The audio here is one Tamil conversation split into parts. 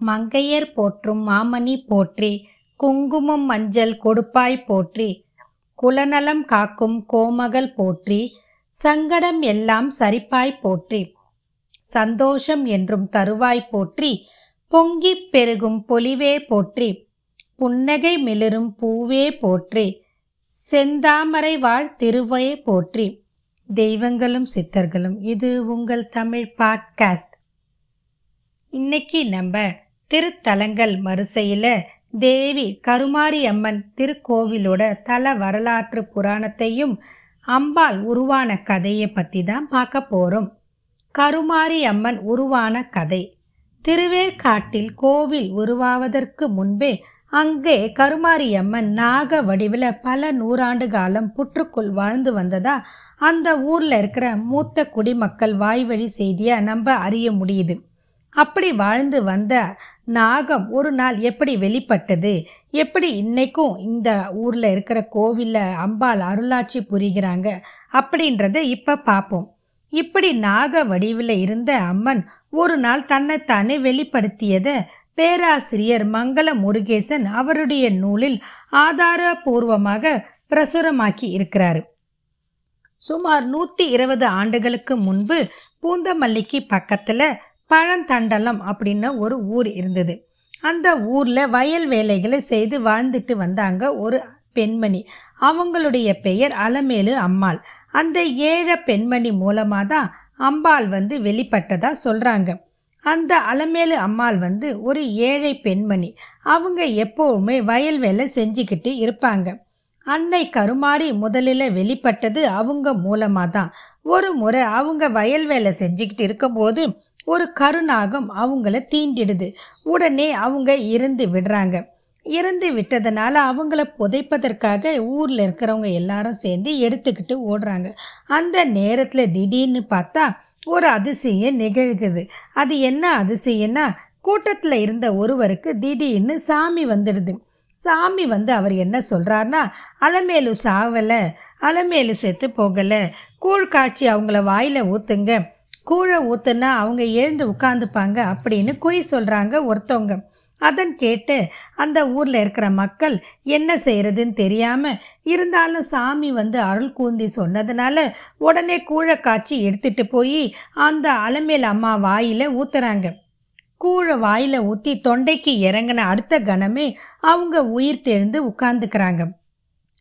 மங்கையர் போற்றும் மாமணி போற்றி குங்குமம் மஞ்சள் கொடுப்பாய் போற்றி குலநலம் காக்கும் கோமகள் போற்றி சங்கடம் எல்லாம் சரிப்பாய் போற்றி சந்தோஷம் என்றும் தருவாய் போற்றி பொங்கிப் பெருகும் பொலிவே போற்றி புன்னகை மிளிரும் பூவே போற்றி செந்தாமரை வாழ் திருவே போற்றி. தெய்வங்களும் சித்தர்களும் இது உங்கள் தமிழ் பாட்காஸ்ட். இன்னைக்கு நம்ம திருத்தலங்கள் வரிசையில் தேவி கருமாரி அம்மன் திருக்கோவிலோட தல வரலாற்று புராணத்தையும் அம்பாள் உருவான கதையை பற்றி தான் பார்க்க போகிறோம் கருமாரி அம்மன் உருவான கதை. திருவேற்காட்டில் கோவில் உருவாவதற்கு முன்பே அங்கே கருமாரியம்மன் நாக வடிவில் பல நூறாண்டு காலம் புற்றுக்குள் வாழ்ந்து வந்ததா அந்த ஊரில் இருக்கிற மூத்த குடிமக்கள் வாய்வழி செய்தியை நம்ம அறிய முடியுது. அப்படி வாழ்ந்து வந்த நாகம் ஒரு நாள் எப்படி வெளிப்பட்டது? எப்படி இன்னைக்கும் இந்த ஊரில் இருக்கிற கோவிலில் அம்பாள் அருளாட்சி புரிகிறாங்க? அப்படின்றத இப்போ பார்ப்போம் இப்படி நாக வடிவில் இருந்த அம்மன் ஒரு நாள் தன்னைத்தானே வெளிப்படுத்தியதை பேராசிரியர் மங்கள முருகேசன் அவருடைய நூலில் ஆதாரபூர்வமாக பிரசுரமாக்கி இருக்கிறார். சுமார் நூற்றி இருபது ஆண்டுகளுக்கு முன்பு பூந்தமல்லிக்கு பக்கத்தில் பழந்தண்டலம் அப்படின்னு ஒரு ஊர் இருந்தது. அந்த ஊரில் வயல் வேலைகளை செய்து வாழ்ந்துட்டு வந்தாங்க ஒரு பெண்மணி. அவங்களுடைய பெயர் அலமேலு அம்மாள். அந்த ஏழை பெண்மணி மூலமாக தான் அம்பாள் வந்து வெளிப்பட்டதா சொல்கிறாங்க அந்த அலமேலு அம்மாள் வந்து ஒரு ஏழை பெண்மணி. அவங்க எப்போவுமே வயல் வேலை செஞ்சுக்கிட்டு இருப்பாங்க. அன்னை கருமாறி முதலில் வெளிப்பட்டது அவங்க மூலமாக தான் ஒரு முறை அவங்க வயல் வேலை செஞ்சுக்கிட்டு இருக்கும்போது ஒரு கருநாகம் அவங்கள தீண்டிடுது. உடனே அவங்க இருந்து விடுறாங்க. இறந்து விட்டதுனால அவங்கள புதைப்பதற்காக ஊரில் இருக்கிறவங்க எல்லாரும் சேர்ந்து எடுத்துக்கிட்டு ஓடுறாங்க. அந்த நேரத்தில் திடீர்னு பார்த்தா ஒரு அதிசயம் நிகழ்குது. அது என்ன அதிசயம்னா கூட்டத்தில் இருந்த ஒருவருக்கு திடீர்னு சாமி வந்துடுது. சாமி வந்து அவர் என்ன சொல்கிறாருன்னா அலமேலு சாவலை அலமேலு செத்து போகலை. கூழ் காய்ச்சி அவங்கள வாயில் ஊற்றுங்க கூழை ஊற்றுனா அவங்க எழுந்து உட்காந்துப்பாங்க அப்படின்னு குறி சொல்கிறாங்க ஒருத்தவங்க. அதன் கேட்டு அந்த ஊரில் இருக்கிற மக்கள் என்ன செய்கிறதுன்னு தெரியாமல் இருந்தாலும் சாமி வந்து அருள் கூந்தி சொன்னதுனால உடனே கூழை காய்ச்சி எடுத்துகிட்டு போய் அந்த அலமேல் அம்மா வாயில் ஊற்றுறாங்க கூழை வாயில் ஊற்றி தொண்டைக்கு இறங்கின அடுத்த கணமே அவங்க உயிர் தெழுந்து உட்கார்ந்துக்கிறாங்க.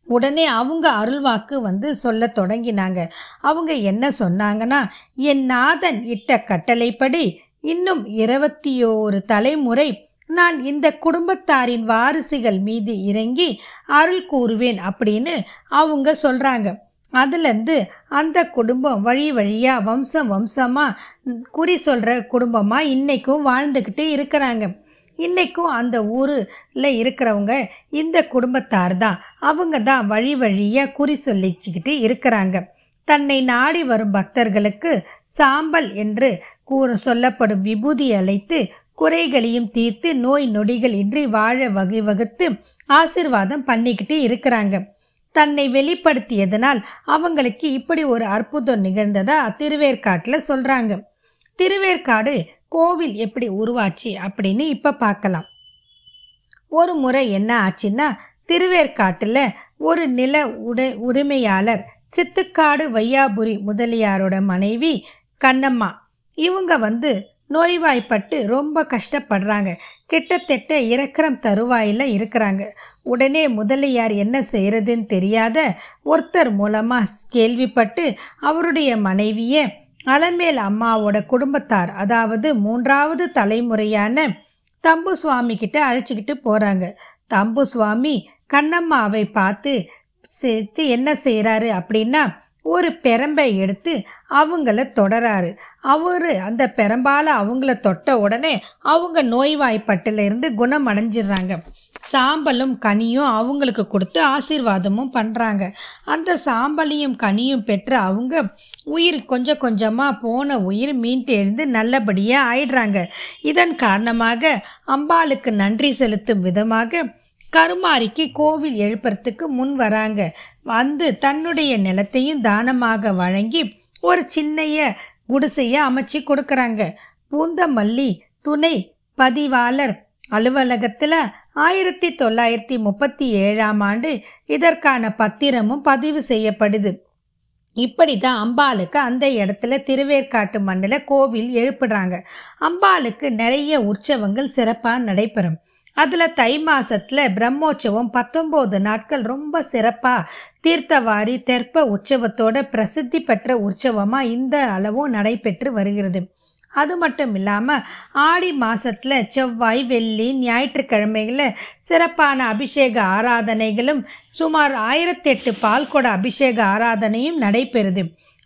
உடனே அவங்க அருள்வாக்கு வந்து சொல்ல தொடங்கினாங்க. அவங்க என்ன சொன்னாங்கன்னா என் நாதன் இட்ட கட்டளைப்படி இன்னும் இருபத்தி ஓரு தலைமுறை நான் இந்த குடும்பத்தாரின் வாரிசுகள் மீது இறங்கி அருள் கூறுவேன் அப்படின்னு அவங்க சொல்கிறாங்க அதுலேருந்து அந்த குடும்பம் வழி வழியாக வம்சம் வம்சமாக குறி சொல்கிற குடும்பமாக இன்றைக்கும் வாழ்ந்துக்கிட்டு இருக்கிறாங்க. இன்றைக்கும் அந்த ஊரில் இருக்கிறவங்க இந்த குடும்பத்தார் தான். அவங்க தான் வழி வழியாக குறி சொல்லிச்சுக்கிட்டு இருக்கிறாங்க. தன்னை நாடி வரும் பக்தர்களுக்கு சாம்பல் என்று கூற சொல்லப்படும் விபூதி அழைத்து குறைகளையும் தீர்த்து நோய் நொடிகள் இன்றி வாழ வகை வகுத்து ஆசிர்வாதம் பண்ணிக்கிட்டு இருக்கிறாங்க. தன்னை வெளிப்படுத்தியதனால் அவங்களுக்கு இப்படி ஒரு அற்புதம் நிகழ்ந்ததா திருவேற்காட்டில் சொல்கிறாங்க திருவேற்காடு கோவில் எப்படி உருவாச்சு அப்படின்னு இப்போ பார்க்கலாம். ஒரு முறை என்ன ஆச்சுன்னா திருவேற்காட்டில் ஒரு நில உடை உரிமையாளர் சித்துக்காடு வையாபுரி முதலியாரோட மனைவி கண்ணம்மா. இவங்க வந்து நோய்வாய்ப்பட்டு ரொம்ப கஷ்டப்படுறாங்க. கிட்டத்தட்ட இறக்கிறம் தருவாயில் இருக்கிறாங்க. உடனே முதலியார் என்ன செய்கிறதுன்னு தெரியாத ஒருத்தர் மூலமாக கேள்விப்பட்டு அவருடைய மனைவியை அலமேல் அம்மாவோட குடும்பத்தார் அதாவது மூன்றாவது தலைமுறையான தம்பு சுவாமி கிட்ட அழைச்சிக்கிட்டு போகிறாங்க தம்பு சுவாமி கண்ணம்மாவை பார்த்து சேர்த்து என்ன செய்கிறாரு அப்படின்னா ஒரு பெரம்பை எடுத்து அவங்கள தொடராரு. அவர் அந்த பெரம்பால் அவங்கள தொட்ட உடனே அவங்க நோய்வாய்ப்பட்டிலிருந்து குணம் அடைஞ்சிடுறாங்க சாம்பலும் கனியும் அவங்களுக்கு கொடுத்து ஆசீர்வாதமும் பண்ணுறாங்க அந்த சாம்பலையும் கனியும் பெற்ற அவங்க உயிர் கொஞ்சம் கொஞ்சமாக போன உயிர் மீண்டு எழுந்து நல்லபடியாக ஆயிடுறாங்க. இதன் காரணமாக அம்பாளுக்கு நன்றி செலுத்தும் விதமாக கருமாரிக்கு கோவில் எழுப்புறதுக்கு முன் வராங்க. வந்து தன்னுடைய நிலத்தையும் தானமாக வழங்கி ஒரு சின்னைய குடிசையை அமைச்சு கொடுக்குறாங்க. பூந்தமல்லி துணை பதிவாளர் அலுவலகத்தில் ஆயிரத்தி தொள்ளாயிரத்தி முப்பத்தி ஏழாம் ஆண்டு இதற்கான பத்திரமும் பதிவு செய்யப்படுது. இப்படி தான் அம்பாளுக்கு அந்த இடத்துல திருவேற்காட்டு மண்ணில் கோவில் எழுப்புடுறாங்க அம்பாளுக்கு நிறைய உற்சவங்கள் சிறப்பாக நடைபெறும். அதில் தை மாதத்தில் பிரம்மோற்சவம் பத்தொம்போது நாட்கள் ரொம்ப சிறப்பாக தீர்த்தவாரி தெற்ப உற்சவத்தோட பிரசித்தி பெற்ற உற்சவமாக இந்த அளவும் நடைபெற்று வருகிறது. அது மட்டும் இல்லாமல் ஆடி மாதத்தில் செவ்வாய் வெள்ளி ஞாயிற்றுக்கிழமைகளில் சிறப்பான அபிஷேக ஆராதனைகளும் சுமார் ஆயிரத்தெட்டு பால்கொட அபிஷேக ஆராதனையும் நடைபெறுது.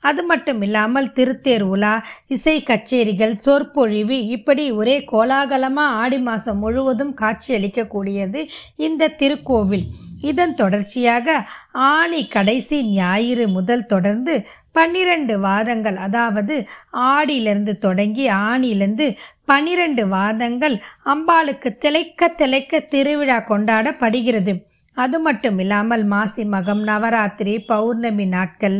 அது மட்டும் இல்லாமல் திருத்தேர் உலா இசை கச்சேரிகள் சொற்பொழிவு இப்படி ஒரே கோலாகலமாக ஆடி மாதம் முழுவதும் காட்சியளிக்கக்கூடியது இந்த திருக்கோவில். இதன் தொடர்ச்சியாக ஆணி கடைசி ஞாயிறு முதல் தொடர்ந்து பன்னிரண்டு வாதங்கள் அதாவது ஆடியிலிருந்து தொடங்கி ஆணியிலிருந்து பன்னிரண்டு வாதங்கள் அம்பாளுக்கு திளைக்க திளைக்க திருவிழா கொண்டாடப்படுகிறது. அது மட்டும் இல்லாமல் மாசி மகம் நவராத்திரி பௌர்ணமி நாட்கள்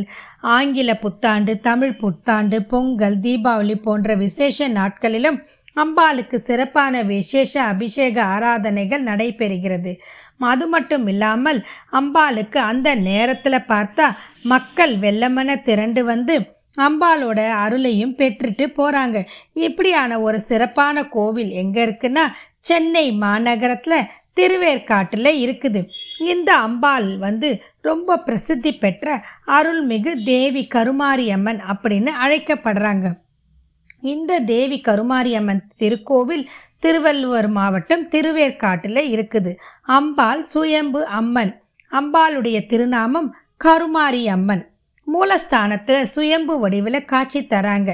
ஆங்கில புத்தாண்டு தமிழ் புத்தாண்டு பொங்கல் தீபாவளி போன்ற விசேஷ நாட்களிலும் அம்பாளுக்கு சிறப்பான விசேஷ அபிஷேக ஆராதனைகள் நடைபெறுகிறது. அது மட்டும் இல்லாமல் அம்பாளுக்கு அந்த நேரத்தில் பார்த்தா மக்கள் வெள்ளமென திரண்டு வந்து அம்பாலோட அருளையும் பெற்றுட்டு போகிறாங்க இப்படியான ஒரு சிறப்பான கோவில் எங்கே இருக்குன்னா சென்னை மாநகரத்தில் திருவேற்காட்டில் இருக்குது. இந்த அம்பாள் வந்து ரொம்ப பிரசித்தி பெற்ற அருள்மிகு தேவி கருமாரியம்மன் அப்படின்னு அழைக்கப்படுறாங்க. இந்த தேவி கருமாரியம்மன் திருக்கோவில் திருவள்ளுவர் மாவட்டம் திருவேற்காட்டில் இருக்குது. அம்பாள் சுயம்பு அம்மன். அம்பாளுடைய திருநாமம் கருமாரி அம்மன் மூலஸ்தானத்தில் சுயம்பு வடிவில் காட்சி தராங்க.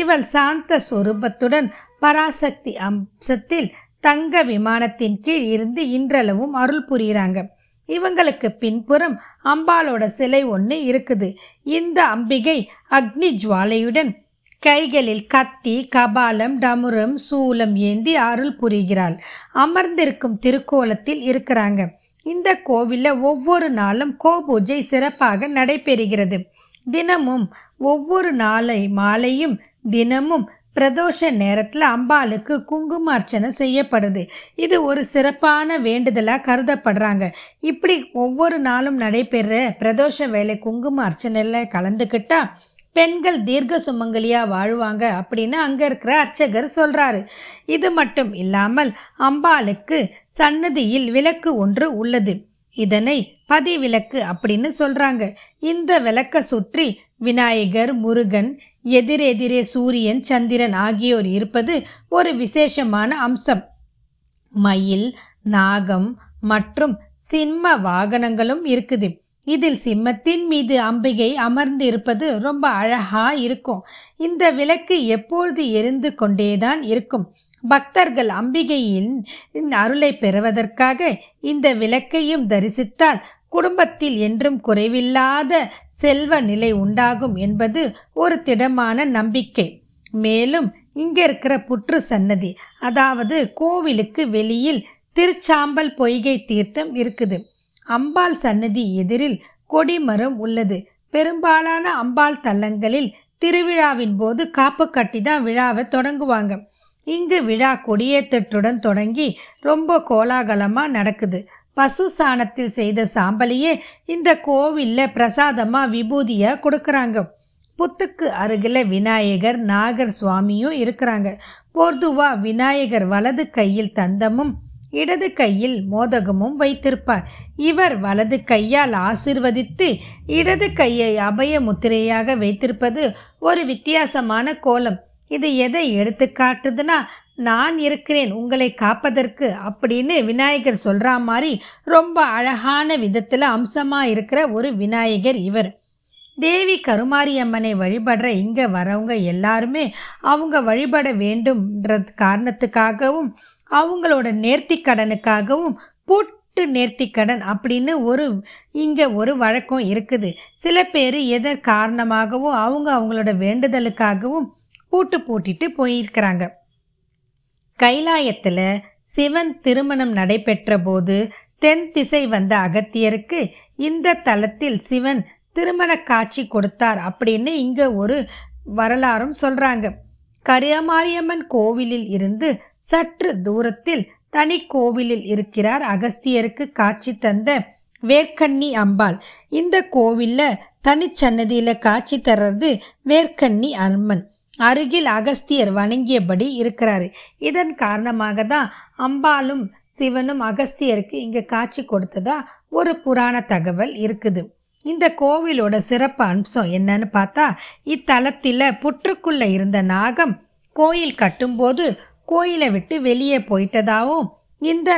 இவள் சாந்த சொரூபத்துடன் பராசக்தி அம்சத்தில் தங்க விமானத்தின் கீழ் இருந்து இன்றளவும் அருள் புரிகிறாங்க இவங்களுக்கு பின்புறம் அம்பாலோட சிலை ஒன்று இருக்குது. இந்த அம்பிகை அக்னி ஜுவாலையுடன் கைகளில் கத்தி கபாலம் டமுரம் சூலம் ஏந்தி அருள் புரிகிறாள். அமர்ந்திருக்கும் திருக்கோலத்தில் இருக்கிறாங்க. இந்த கோவிலில் ஒவ்வொரு நாளும் கோபூஜை சிறப்பாக நடைபெறுகிறது. தினமும் ஒவ்வொரு நாளை மாலையும் தினமும் பிரதோஷ நேரத்தில் அம்பாளுக்கு குங்கும அர்ச்சனை செய்யப்படுது. இது ஒரு சிறப்பான வேண்டுதலாக கருதப்படுறாங்க. இப்படி ஒவ்வொரு நாளும் நடைபெற பிரதோஷ வேலை குங்கும அர்ச்சனையில் கலந்துக்கிட்டா பெண்கள் தீர்க்க சுமங்கலியாக வாழ்வாங்க அப்படின்னு அங்கே இருக்கிற அர்ச்சகர் சொல்கிறாரு இது மட்டும் இல்லாமல் அம்பாளுக்கு சன்னதியில் விளக்கு ஒன்று உள்ளது. இதனை பதிவிளக்கு அப்படின்னு சொல்கிறாங்க இந்த விளக்கை சுற்றி விநாயகர் முருகன் எதிரெதிரே சூரியன் சந்திரன் ஆகியோர் இருப்பது ஒரு விசேஷமான அம்சம். மயில் நாகம் மற்றும் சிம்ம வாகனங்களும் இருக்குது. இதில் சிம்மத்தின் மீது அம்பிகை அமர்ந்து இருப்பது ரொம்ப அழகா இருக்கும். இந்த விளக்கு எப்பொழுது எரிந்து கொண்டேதான் இருக்கும். பக்தர்கள் அம்பிகையின் அருளை பெறுவதற்காக இந்த விளக்கையும் தரிசித்தால் குடும்பத்தில் என்றும் குறைவில்லாத செல்வ நிலை உண்டாகும் என்பது ஒரு திடமான நம்பிக்கை. மேலும் இங்கே இருக்கிற புற்று சன்னதி அதாவது கோவிலுக்கு வெளியில் திருச்சாம்பல் பொய்கை தீர்த்தம் இருக்குது. அம்பாள் சன்னதி எதிரில் கொடிமரம் உள்ளது. பெரும்பாலான அம்பாள் தலங்களில் திருவிழாவின் போது காப்பு கட்டி தான் விழாவை தொடங்குவாங்க. இங்கு விழா கொடியேற்றத்துடன் தொடங்கி ரொம்ப கோலாகலமாக நடக்குது. பசு சாணத்தில் செய்த சாம்பலையே இந்த கோவிலில் பிரசாதமாக விபூதியாக கொடுக்குறாங்க. புத்துக்கு அருகில் விநாயகர் நாகர் சுவாமியும் இருக்கிறாங்க. போர்துவா விநாயகர் வலது கையில் தந்தமும் இடது கையில் மோதகமும் வைத்திருப்பார். இவர் வலது கையால் ஆசிர்வதித்து இடது கையை அபய முத்திரையாக வைத்திருப்பது ஒரு வித்தியாசமான கோலம். இது எதை எடுத்து காட்டுதுன்னா நான் இருக்கிறேன் உங்களை காப்பதற்கு அப்படின்னு விநாயகர் சொல்கிற மாதிரி ரொம்ப அழகான விதத்தில் அம்சமாக இருக்கிற ஒரு விநாயகர் இவர். தேவி கருமாரியம்மனை வழிபடுற இங்கே வரவங்க எல்லாருமே அவங்க வழிபட வேண்டும்ன்றது காரணத்துக்காகவும் அவங்களோட நேர்த்தி கடனுக்காகவும் பூட்டு நேர்த்தி கடன் அப்படின்னு ஒரு இங்கே ஒரு வழக்கம் இருக்குது. சில பேர் எதர் காரணமாகவும் அவங்க அவங்களோட வேண்டுதலுக்காகவும் பூட்டு பூட்டிட்டு போயிருக்கிறாங்க. கைலாயத்தில் சிவன் திருமணம் நடைபெற்ற போது தென் திசை வந்த அகத்தியருக்கு இந்த தலத்தில் சிவன் திருமண காட்சி கொடுத்தார் அப்படின்னு இங்கே ஒரு வரலாறும் சொல்கிறாங்க கரியமாரியம்மன் கோவிலில் இருந்து சற்று தூரத்தில் தனி கோவிலில் இருக்கிறார் அகஸ்தியருக்கு காட்சி தந்த வேர்க்கண்ணி அம்பாள். இந்த கோவிலில் தனிச்சன்னதியில் காட்சி தர்றது வேர்க்கண்ணி அம்மன். அருகில் அகஸ்தியர் வணங்கியபடி இருக்கிறாரு. இதன் காரணமாக தான் அம்பாளும் சிவனும் அகஸ்தியருக்கு இங்கே காட்சி கொடுத்ததா ஒரு புராண தகவல் இருக்குது. இந்த கோவிலோட சிறப்பு அம்சம் என்னன்னு பார்த்தா இத்தலத்தில் புற்றுக்குள்ளே இருந்த நாகம் கோயில் கட்டும்போது கோயிலை விட்டு வெளியே போயிட்டதாகவும் இந்த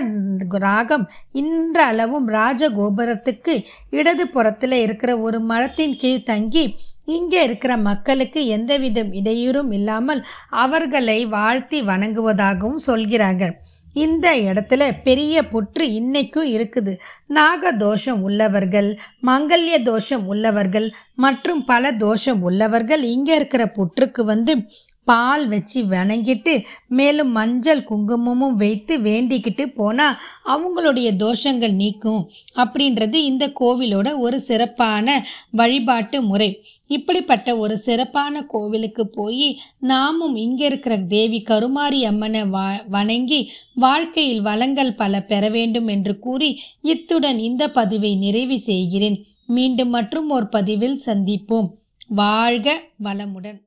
ராகம் இன்றளவும் ராஜகோபுரத்துக்கு இடது புறத்தில் இருக்கிற ஒரு மரத்தின் கீழ் தங்கி இங்கே இருக்கிற மக்களுக்கு எந்தவித இடையூறும் இல்லாமல் அவர்களை வாழ்த்தி வணங்குவதாகவும் சொல்கிறாங்க. இந்த இடத்துல பெரிய புற்று இன்னைக்கும் இருக்குது. நாக தோஷம் உள்ளவர்கள் மங்கல்ய தோஷம் உள்ளவர்கள் மற்றும் பல தோஷம் உள்ளவர்கள் இங்கே இருக்கிற புற்றுக்கு வந்து பால் வச்சு வணங்கிட்டு மேலும் மஞ்சள் குங்குமமும் வைத்து வேண்டிக்கிட்டு போனால் அவங்களுடைய தோஷங்கள் நீக்கும். அப்படின்றது இந்த கோவிலோட ஒரு சிறப்பான வழிபாட்டு முறை. இப்படிப்பட்ட ஒரு சிறப்பான கோவிலுக்கு போய் நாமும் இங்கே இருக்கிற தேவி கருமாரி அம்மனை வா வணங்கி வாழ்க்கையில் வளங்கள் பல பெற வேண்டும் என்று கூறி இத்துடன் இந்த பதிவை நிறைவு செய்கிறேன். மீண்டும் மற்றும் ஒரு பதிவில் சந்திப்போம். வாழ்க வளமுடன்.